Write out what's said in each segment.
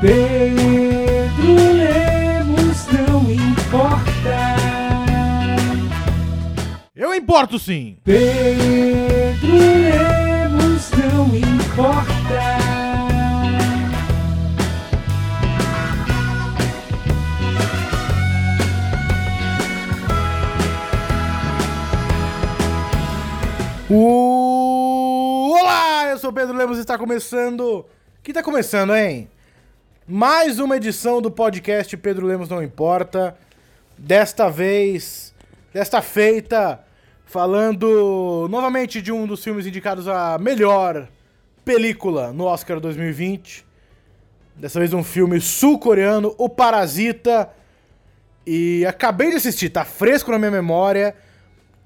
Pedro Lemos não importa. Eu importo sim. Pedro Lemos não importa. Olá, eu sou Pedro Lemos e está começando. Que está começando, hein? Mais uma edição do podcast Pedro Lemos Não Importa. Desta vez, desta feita, falando novamente de um dos filmes indicados a melhor película no Oscar 2020. Dessa vez um filme sul-coreano, O Parasita. E acabei de assistir, tá fresco na minha memória.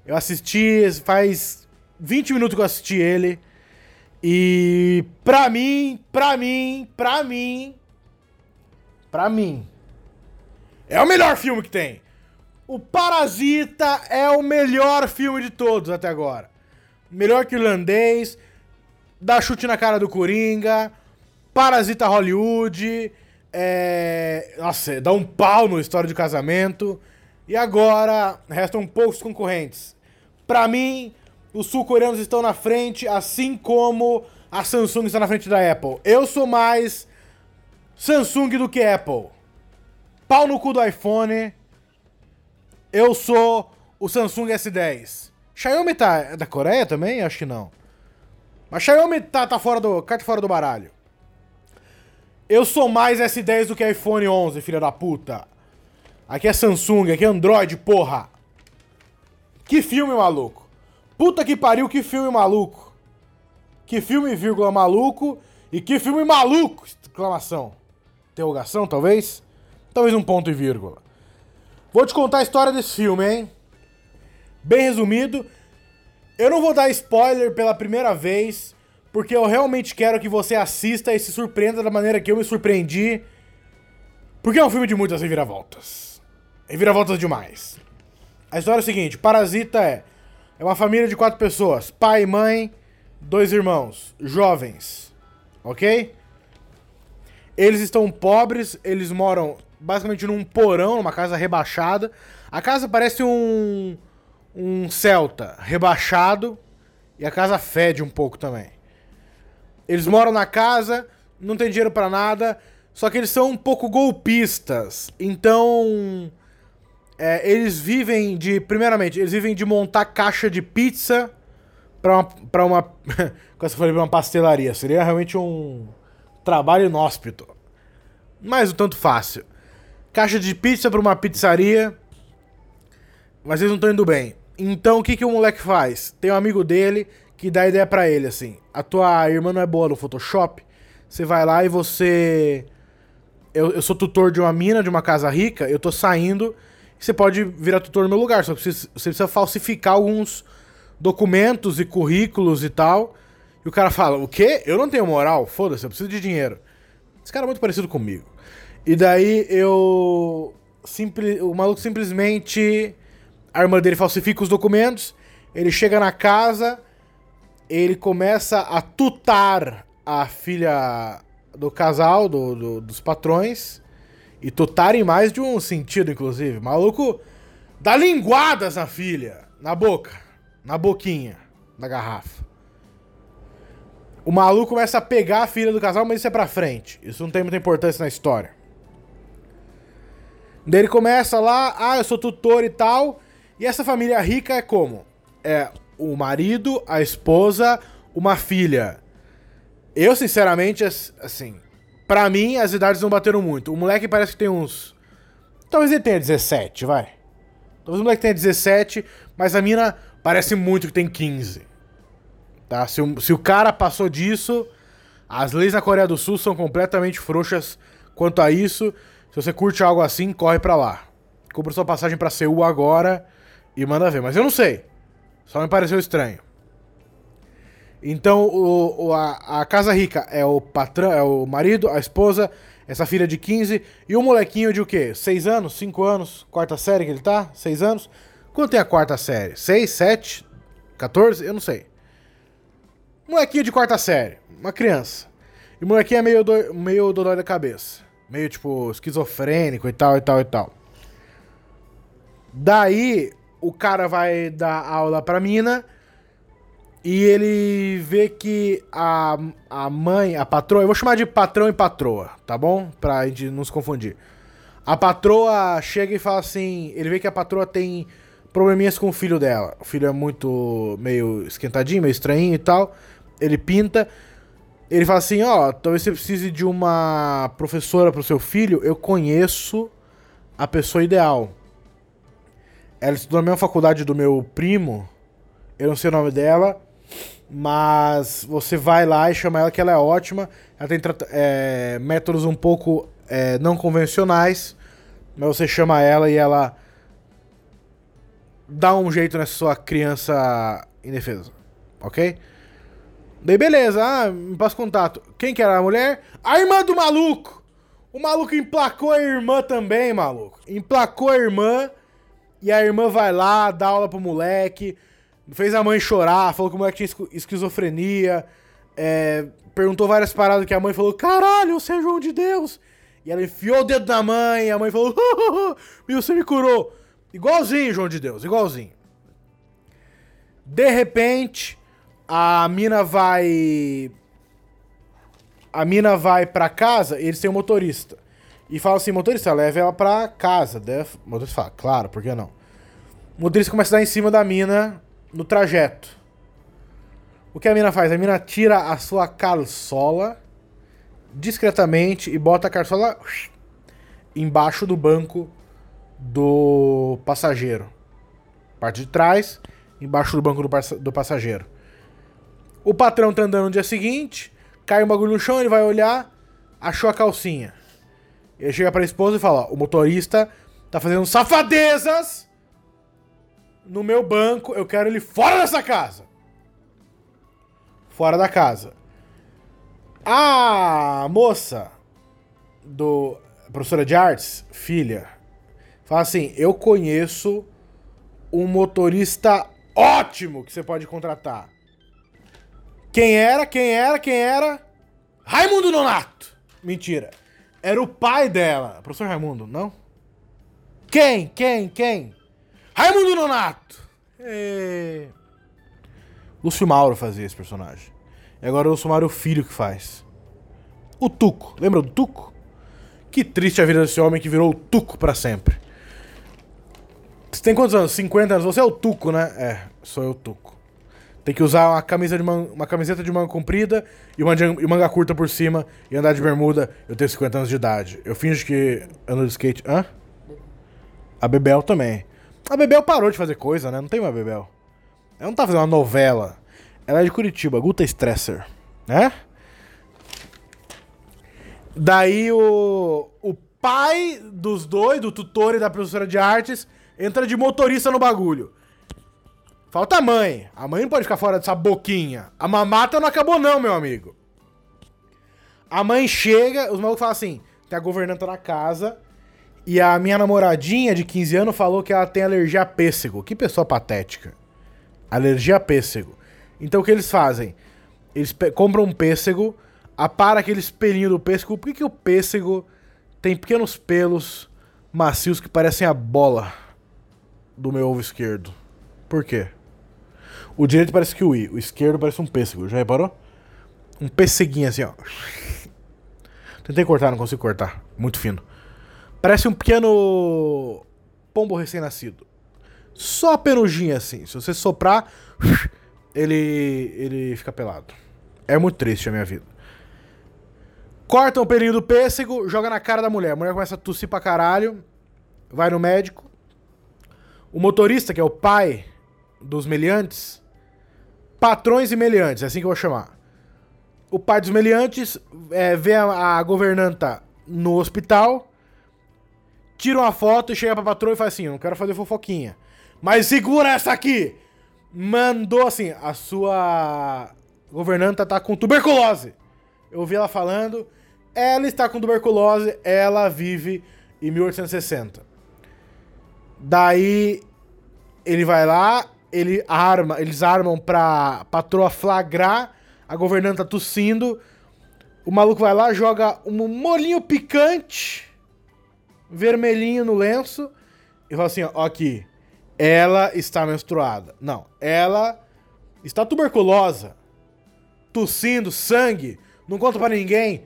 Eu assisti faz 20 minutos que eu assisti ele. E pra mim, pra mim, pra mim, pra mim, é o melhor filme que tem. O Parasita é o melhor filme de todos até agora. Melhor que o Irlandês, dá chute na cara do Coringa, Parasita Hollywood, é... nossa, dá um pau no História de Casamento. E agora restam poucos concorrentes. Pra mim, os sul-coreanos estão na frente, assim como a Samsung está na frente da Apple. Eu sou mais Samsung do que Apple. Pau no cu do iPhone. Eu sou o Samsung S10. Xiaomi tá da Coreia também? Acho que não. Mas Xiaomi tá, tá fora do. Carta fora do baralho. Eu sou mais S10 do que iPhone 11, filha da puta. Aqui é Samsung, aqui é Android, porra. Que filme maluco. Puta que pariu, que filme maluco. Que filme, vírgula, maluco. E que filme maluco! Exclamação. Interrogação, talvez? Talvez um ponto e vírgula. Vou te contar a história desse filme, hein? Bem resumido. Eu não vou dar spoiler pela primeira vez, porque eu realmente quero que você assista e se surpreenda da maneira que eu me surpreendi. Porque é um filme de muitas reviravoltas. Reviravoltas demais. A história é a seguinte: Parasita é, é uma família de quatro pessoas: pai, mãe, dois irmãos, jovens. Ok? Eles estão pobres, eles moram basicamente num porão, numa casa rebaixada. A casa parece um. um Celta rebaixado. E a casa fede um pouco também. Eles moram na casa, não tem dinheiro para nada. Só que eles são um pouco golpistas. Então. É, eles vivem de. Primeiramente, eles vivem de montar caixa de pizza pra uma. Pra uma eu falei, uma pastelaria. Seria realmente um trabalho inóspito. Mas o tanto fácil. Caixa de pizza pra uma pizzaria. Mas eles não estão indo bem. Então o que, que o moleque faz? Tem um amigo dele que dá ideia para ele assim: a tua irmã não é boa no Photoshop. Você vai lá e você. Eu, eu sou tutor de uma mina, de uma casa rica, eu tô saindo. Você pode virar tutor no meu lugar, só que você precisa falsificar alguns documentos e currículos e tal. E o cara fala: O quê? Eu não tenho moral? Foda-se, eu preciso de dinheiro. Esse cara é muito parecido comigo. E daí eu. Simple, o maluco simplesmente. A irmã dele falsifica os documentos. Ele chega na casa. Ele começa a tutar a filha do casal, do, do, dos patrões. E tutar em mais de um sentido, inclusive. O maluco dá linguadas na filha. Na boca. Na boquinha da garrafa. O maluco começa a pegar a filha do casal, mas isso é pra frente. Isso não tem muita importância na história. Daí ele começa lá, ah, eu sou tutor e tal. E essa família rica é como? É o marido, a esposa, uma filha. Eu, sinceramente, assim, pra mim, as idades não bateram muito. O moleque parece que tem uns. Talvez ele tenha 17, vai. Talvez o moleque tenha 17, mas a mina parece muito que tem 15. Tá? Se, o, se o cara passou disso, as leis na Coreia do Sul são completamente frouxas quanto a isso. Se você curte algo assim, corre pra lá. Compra sua passagem pra Seul agora e manda ver. Mas eu não sei. Só me pareceu estranho. Então, o, o a, a, casa rica é o patrão, é o marido, a esposa, essa filha de 15 e o molequinho de o quê? 6 anos? 5 anos? Quarta série que ele tá? 6 anos? Quanto tem a quarta série? 6, 7, 14? Eu não sei. Molequinho de quarta série, uma criança. E o molequinho é meio, do, meio dodói da cabeça. Meio, tipo, esquizofrênico e tal, e tal, e tal. Daí, o cara vai dar aula pra mina e ele vê que a, a mãe, a patroa, eu vou chamar de patrão e patroa, tá bom? Pra gente não se confundir. A patroa chega e fala assim, ele vê que a patroa tem probleminhas com o filho dela. O filho é muito meio esquentadinho, meio estranho e tal. Ele pinta. Ele fala assim, ó, oh, talvez você precise de uma professora pro seu filho. Eu conheço a pessoa ideal. Ela estudou na mesma faculdade do meu primo. Eu não sei o nome dela. Mas você vai lá e chama ela que ela é ótima. Ela tem é, métodos um pouco é, não convencionais. Mas você chama ela e ela dá um jeito nessa sua criança indefesa. Ok? Daí beleza, ah, me passa contato. Quem que era a mulher? A irmã do maluco! O maluco emplacou a irmã também, maluco. Emplacou a irmã e a irmã vai lá, dá aula pro moleque, fez a mãe chorar, falou que o moleque tinha esquizofrenia, é, perguntou várias paradas que a mãe falou: caralho, você é João de Deus! E ela enfiou o dedo na mãe, a mãe falou: e você me curou. Igualzinho, João de Deus, igualzinho. De repente, a mina vai. A mina vai pra casa eles têm um motorista. E fala assim: motorista, leve ela pra casa. Deve... O motorista fala: claro, por que não? O motorista começa a dar em cima da mina no trajeto. O que a mina faz? A mina tira a sua calçola discretamente e bota a calçola embaixo do banco do passageiro. Parte de trás, embaixo do banco do, do passageiro. O patrão tá andando no dia seguinte, cai um bagulho no chão, ele vai olhar, achou a calcinha. Ele chega pra esposa e fala: ó, o motorista tá fazendo safadezas no meu banco, eu quero ele fora dessa casa. Fora da casa. A moça do professora de artes, filha, Fala assim: eu conheço um motorista ótimo que você pode contratar. Quem era? Quem era? Quem era? Raimundo Nonato. Mentira. Era o pai dela. Professor Raimundo, não? Quem? Quem? Quem? Raimundo Nonato. E... Lúcio Mauro fazia esse personagem. E agora o Lúcio Mauro é o filho que faz. O Tuco. Lembra do Tuco? Que triste a vida desse homem que virou o Tuco para sempre. Você tem quantos anos? 50 anos? Você é o Tuco, né? É, sou eu o Tuco. Tem que usar uma, camisa de man... uma camiseta de manga comprida e uma de... e manga curta por cima e andar de bermuda. Eu tenho 50 anos de idade. Eu finjo que ando de skate. Hã? A Bebel também. A Bebel parou de fazer coisa, né? Não tem uma Bebel. Ela não tá fazendo uma novela. Ela é de Curitiba, Guta Stresser. Né? Daí o, o pai dos dois, do tutor e da professora de artes, entra de motorista no bagulho. Falta a mãe. A mãe não pode ficar fora dessa boquinha. A mamata não acabou, não, meu amigo. A mãe chega, os malucos falam assim: tem a governanta na casa. E a minha namoradinha de 15 anos falou que ela tem alergia a pêssego. Que pessoa patética. Alergia a pêssego. Então o que eles fazem? Eles compram um pêssego, apara aqueles pelinhos do pêssego. Por que, que o pêssego tem pequenos pelos macios que parecem a bola? Do meu ovo esquerdo. Por quê? O direito parece que o I, o esquerdo parece um pêssego. Já reparou? Um pêsseguinho assim, ó. Tentei cortar, não consigo cortar. Muito fino. Parece um pequeno pombo recém-nascido. Só a penugem assim. Se você soprar, ele ele fica pelado. É muito triste a minha vida. Corta um pelinho do pêssego, joga na cara da mulher. A mulher começa a tossir pra caralho. Vai no médico. O motorista, que é o pai dos meliantes, patrões e meliantes, é assim que eu vou chamar. O pai dos meliantes é, vê a, a governanta no hospital, tira uma foto e chega pra patroa e fala assim: não quero fazer fofoquinha. Mas segura essa aqui! Mandou assim: a sua governanta tá com tuberculose. Eu ouvi ela falando. Ela está com tuberculose, ela vive em 1860. Daí ele vai lá, ele arma, eles armam pra patroa flagrar a governanta tossindo. O maluco vai lá, joga um molinho picante, vermelhinho no lenço, e fala assim: ó, aqui, ela está menstruada. Não, ela está tuberculosa, tossindo, sangue, não conta pra ninguém,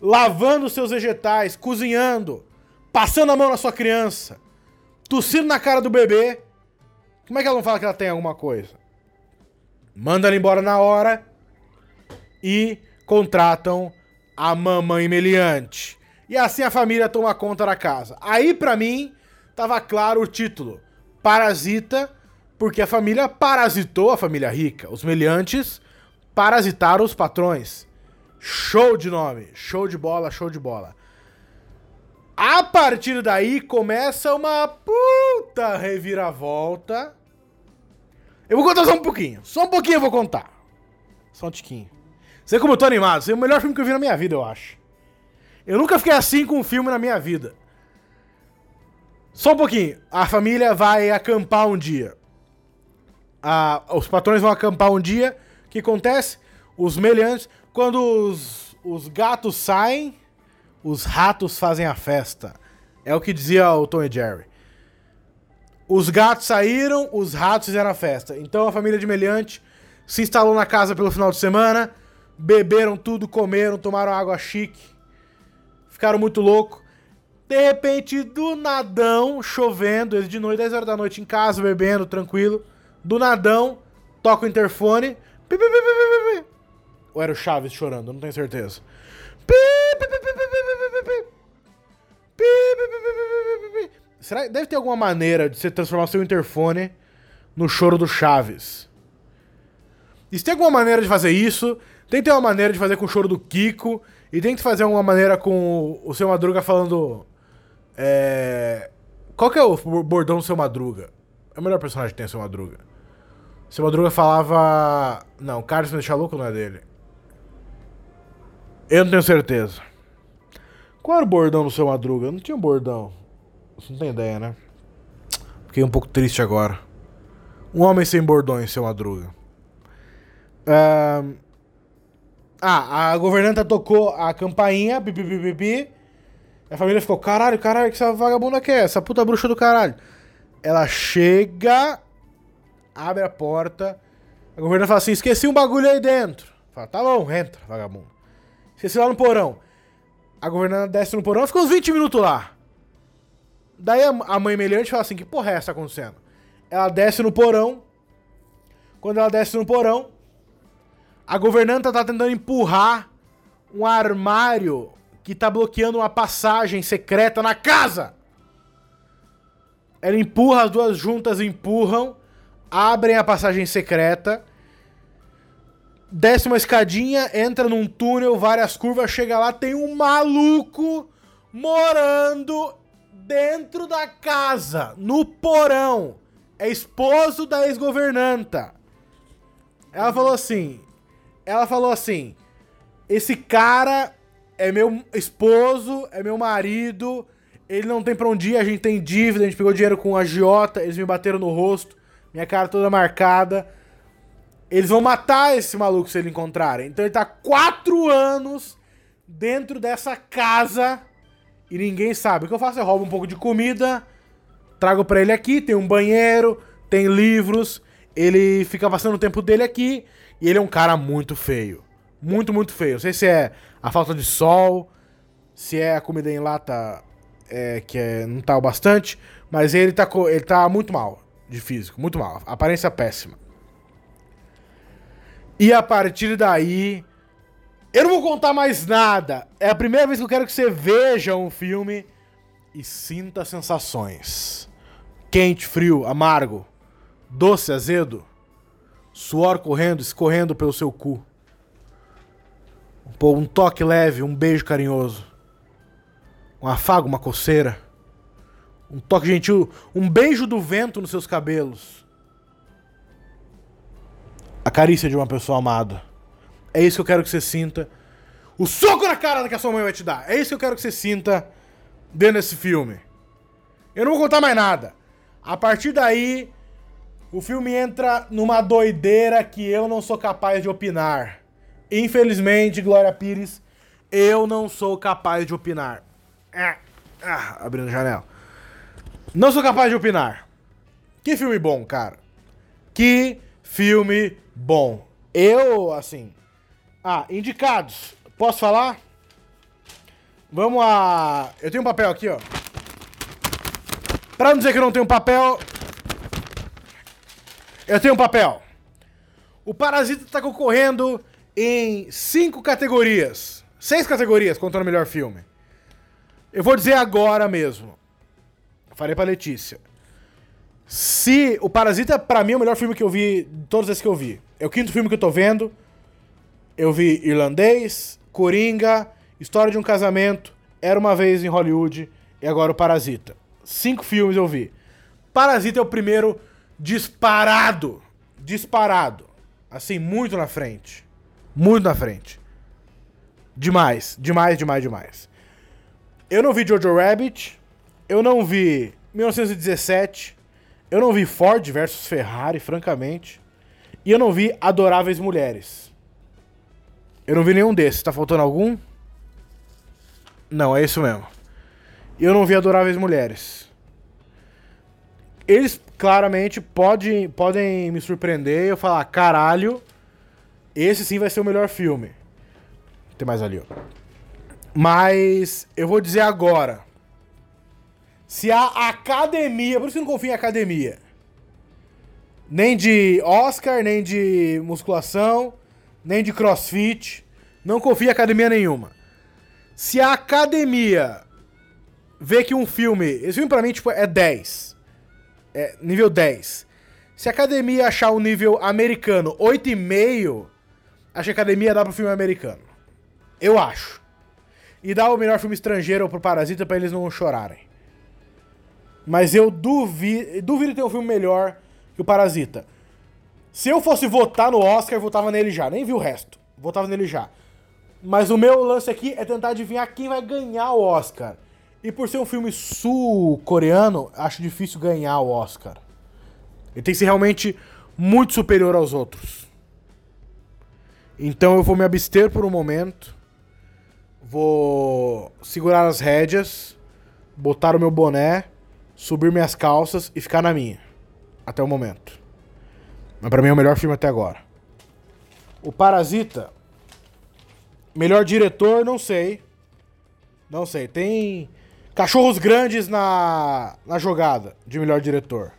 lavando seus vegetais, cozinhando, passando a mão na sua criança, tossindo na cara do bebê. Como é que ela não fala que ela tem alguma coisa? Manda ela embora na hora e contratam a mamãe meliante. E assim a família toma conta da casa. Aí, pra mim, tava claro o título. Parasita, porque a família parasitou a família rica. Os meliantes parasitaram os patrões. Show de nome. Show de bola, show de bola. A partir daí começa uma puta reviravolta. Eu vou contar só um pouquinho. Só um pouquinho eu vou contar. Só um tiquinho. Sei como eu tô animado. Esse é o melhor filme que eu vi na minha vida, eu acho. Eu nunca fiquei assim com um filme na minha vida. Só um pouquinho. A família vai acampar um dia. Ah, os patrões vão acampar um dia. O que acontece? Os meliantes. Quando os, os gatos saem, os ratos fazem a festa. É o que dizia o Tom e Jerry. Os gatos saíram, os ratos fizeram a festa. Então a família de meliante se instalou na casa pelo final de semana, beberam tudo, comeram, tomaram água chique, ficaram muito loucos. De repente, do nadão, chovendo, eles de noite, 10 horas da noite em casa, bebendo, tranquilo. Do nadão, toca o interfone. Pi, pi, pi. Ou era o Chaves chorando, não tenho certeza. Pi, pi, pi, pi, Será deve ter alguma maneira de você transformar seu interfone no choro do Chaves? E se tem alguma maneira de fazer isso, tem que ter uma maneira de fazer com o choro do Kiko. E tem que fazer alguma maneira com o seu Madruga falando. É. Qual que é o bordão do seu Madruga? É o melhor personagem que tem o seu Madruga. O seu Madruga falava. Não, Carlos me deixa louco não é dele. Eu não tenho certeza. Qual era o bordão do seu Madruga? Eu não tinha um bordão. Você não tem ideia, né? Fiquei um pouco triste agora. Um homem sem bordões, seu Madruga. Ah, a governanta tocou a campainha, pipi, pipi, pipi. A família ficou, caralho, caralho, que essa vagabunda quer? Essa puta bruxa do caralho. Ela chega, abre a porta. A governanta fala assim: esqueci um bagulho aí dentro. Fala, tá bom, entra, vagabundo. Esqueci lá no porão. A governanta desce no porão, fica uns 20 minutos lá. Daí a, mãe meliante fala assim: que porra é essa acontecendo? Ela desce no porão. Quando ela desce no porão, a governanta tá tentando empurrar um armário que tá bloqueando uma passagem secreta na casa. Ela empurra, as duas juntas empurram, abrem a passagem secreta, desce uma escadinha, entra num túnel, várias curvas, chega lá, tem um maluco morando dentro da casa, no porão. É esposo da ex-governanta. Ela falou assim: ela falou assim: esse cara é meu esposo, é meu marido, ele não tem pra onde ir, a gente tem dívida, a gente pegou dinheiro com a agiota, eles me bateram no rosto, minha cara toda marcada. Eles vão matar esse maluco se ele encontrarem. Então ele tá quatro anos dentro dessa casa e ninguém sabe. O que eu faço? Eu roubo um pouco de comida, trago pra ele aqui, tem um banheiro, tem livros, ele fica passando o tempo dele aqui e ele é um cara muito feio. Muito, muito feio. Não sei se é a falta de sol, se é a comida em lata é, que é, não tá o bastante, mas ele tá, ele tá muito mal de físico, muito mal. Aparência péssima. E a partir daí. Eu não vou contar mais nada. É a primeira vez que eu quero que você veja um filme e sinta sensações. Quente, frio, amargo, doce, azedo, suor correndo, escorrendo pelo seu cu. Pô, um toque leve, um beijo carinhoso. Um afago, uma coceira. Um toque gentil, um beijo do vento nos seus cabelos. A carícia de uma pessoa amada. É isso que eu quero que você sinta. O soco na cara que a sua mãe vai te dar. É isso que eu quero que você sinta dentro desse filme. Eu não vou contar mais nada. A partir daí, o filme entra numa doideira que eu não sou capaz de opinar. Infelizmente, Glória Pires, Eu não sou capaz de opinar. Ah, ah, abrindo janela. Não sou capaz de opinar. Que filme bom, cara. Que filme bom. Eu, assim. Ah, indicados. Posso falar? Vamos a. Eu tenho um papel aqui, ó. Pra não dizer que eu não tenho papel. Eu tenho um papel. O Parasita tá concorrendo em cinco categorias. Seis categorias contando o melhor filme. Eu vou dizer agora mesmo. Falei pra Letícia. Se o Parasita, pra mim, é o melhor filme que eu vi, todos esses que eu vi. É o quinto filme que eu tô vendo. Eu vi Irlandês, Coringa, História de um Casamento, Era uma Vez em Hollywood e agora o Parasita. Cinco filmes eu vi. Parasita é o primeiro disparado. Disparado. Assim, muito na frente. Muito na frente. Demais, demais, demais, demais. Eu não vi Jojo Rabbit. Eu não vi 1917. Eu não vi Ford versus Ferrari, francamente. E eu não vi Adoráveis Mulheres. Eu não vi nenhum desses. Tá faltando algum? Não, é isso mesmo. Eu não vi Adoráveis Mulheres. Eles claramente pode, podem me surpreender e eu falar, caralho, esse sim vai ser o melhor filme. Tem mais ali, ó. Mas eu vou dizer agora. Se a academia. Por isso que eu não confio em academia. Nem de Oscar, nem de musculação, nem de crossfit. Não confio em academia nenhuma. Se a academia vê que um filme. Esse filme pra mim tipo, é 10. É nível 10. Se a academia achar o nível americano 8,5, acho que a academia dá pro filme americano. Eu acho. E dá o melhor filme estrangeiro pro Parasita pra eles não chorarem. Mas eu duvido, duvido ter um filme melhor que o Parasita. Se eu fosse votar no Oscar, eu votava nele já. Nem vi o resto. Votava nele já. Mas o meu lance aqui é tentar adivinhar quem vai ganhar o Oscar. E por ser um filme sul-coreano, acho difícil ganhar o Oscar. Ele tem que ser realmente muito superior aos outros. Então eu vou me abster por um momento. Vou segurar as rédeas, botar o meu boné, subir minhas calças e ficar na minha. Até o momento. Mas pra mim é o melhor filme até agora. O Parasita. Melhor diretor, não sei. Não sei. Tem cachorros grandes na, na jogada de melhor diretor.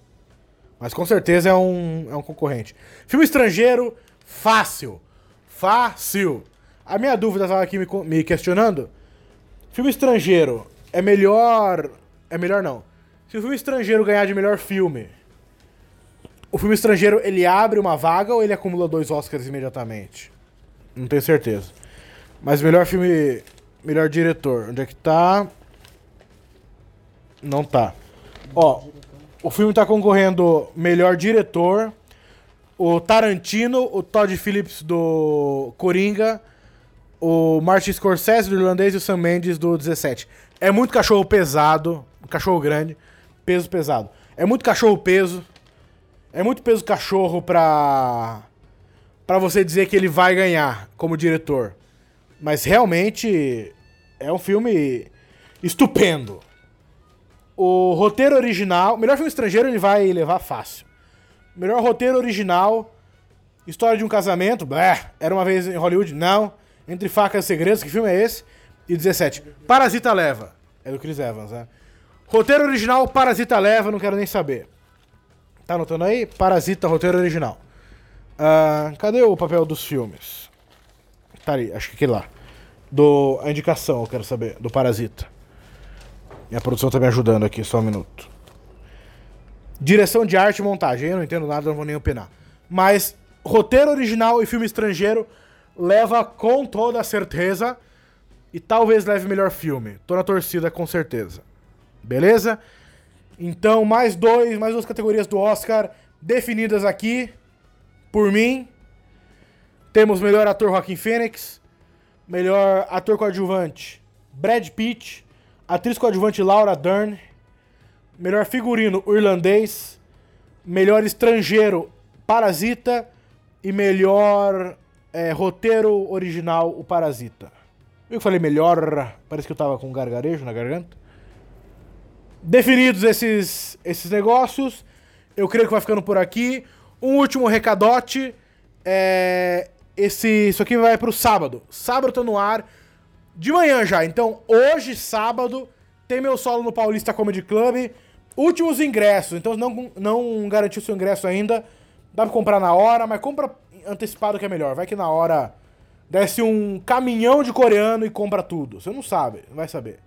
Mas com certeza é um, é um concorrente. Filme estrangeiro, fácil. Fácil. A minha dúvida estava aqui me, me questionando. Filme estrangeiro é melhor. É melhor não. Se o filme estrangeiro ganhar de melhor filme, o filme estrangeiro ele abre uma vaga ou ele acumula dois Oscars imediatamente? Não tenho certeza. Mas melhor filme. Melhor diretor. Onde é que tá? Não tá. Ó, o filme tá concorrendo melhor diretor. O Tarantino, o Todd Phillips do Coringa, o Martin Scorsese do Irlandês e o Sam Mendes do 17. É muito cachorro pesado, cachorro grande, peso pesado. É muito cachorro peso. É muito peso cachorro pra para você dizer que ele vai ganhar como diretor. Mas realmente é um filme estupendo. O roteiro original, melhor filme estrangeiro ele vai levar fácil. Melhor roteiro original, história de um casamento, era uma vez em Hollywood, não. Entre facas e segredos, que filme é esse? E 17. Parasita leva. É do Chris Evans, né? Roteiro original, Parasita leva, não quero nem saber. Tá anotando aí? Parasita, roteiro original. Uh, cadê o papel dos filmes? Tá ali, acho que aquele lá. Do, a indicação, eu quero saber, do Parasita. Minha produção tá me ajudando aqui, só um minuto. Direção de arte e montagem. Eu não entendo nada, não vou nem opinar. Mas roteiro original e filme estrangeiro leva com toda certeza. E talvez leve melhor filme. Tô na torcida com certeza. Beleza? Então, mais dois, mais duas categorias do Oscar definidas aqui por mim. Temos melhor ator Joaquim Fênix, melhor ator coadjuvante Brad Pitt, atriz coadjuvante Laura Dern, melhor figurino irlandês, melhor estrangeiro Parasita e melhor é, roteiro original o Parasita. Eu falei melhor, parece que eu tava com gargarejo na garganta. Definidos esses, esses negócios, eu creio que vai ficando por aqui. Um último recadote. É, esse, isso aqui vai pro sábado. Sábado tá no ar de manhã já. Então, hoje, sábado, tem meu solo no Paulista Comedy Club. Últimos ingressos. Então, não, não garantiu seu ingresso ainda. Dá pra comprar na hora, mas compra antecipado que é melhor. Vai que na hora desce um caminhão de coreano e compra tudo. Você não sabe, não vai saber.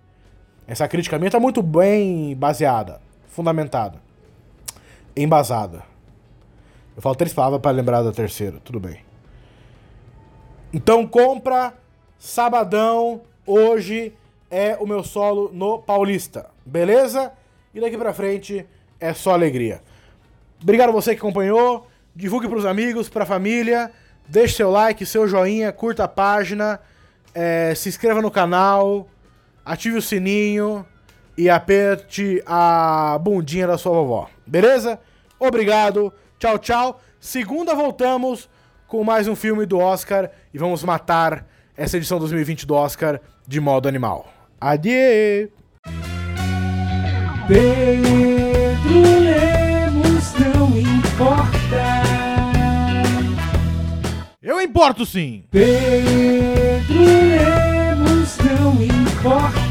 Essa crítica minha tá muito bem baseada, fundamentada, embasada. Eu falo três palavras para lembrar da terceira, tudo bem. Então compra sabadão, hoje é o meu solo no Paulista, beleza? E daqui pra frente é só alegria. Obrigado a você que acompanhou, divulgue pros amigos, pra família, deixe seu like, seu joinha, curta a página, é, se inscreva no canal, ative o sininho e aperte a bundinha da sua vovó. Beleza? Obrigado. Tchau, tchau. Segunda voltamos com mais um filme do Oscar e vamos matar essa edição 2020 do Oscar de modo animal. Adieu! Pedro Lemos não importa. Eu importo sim! Pedro 我。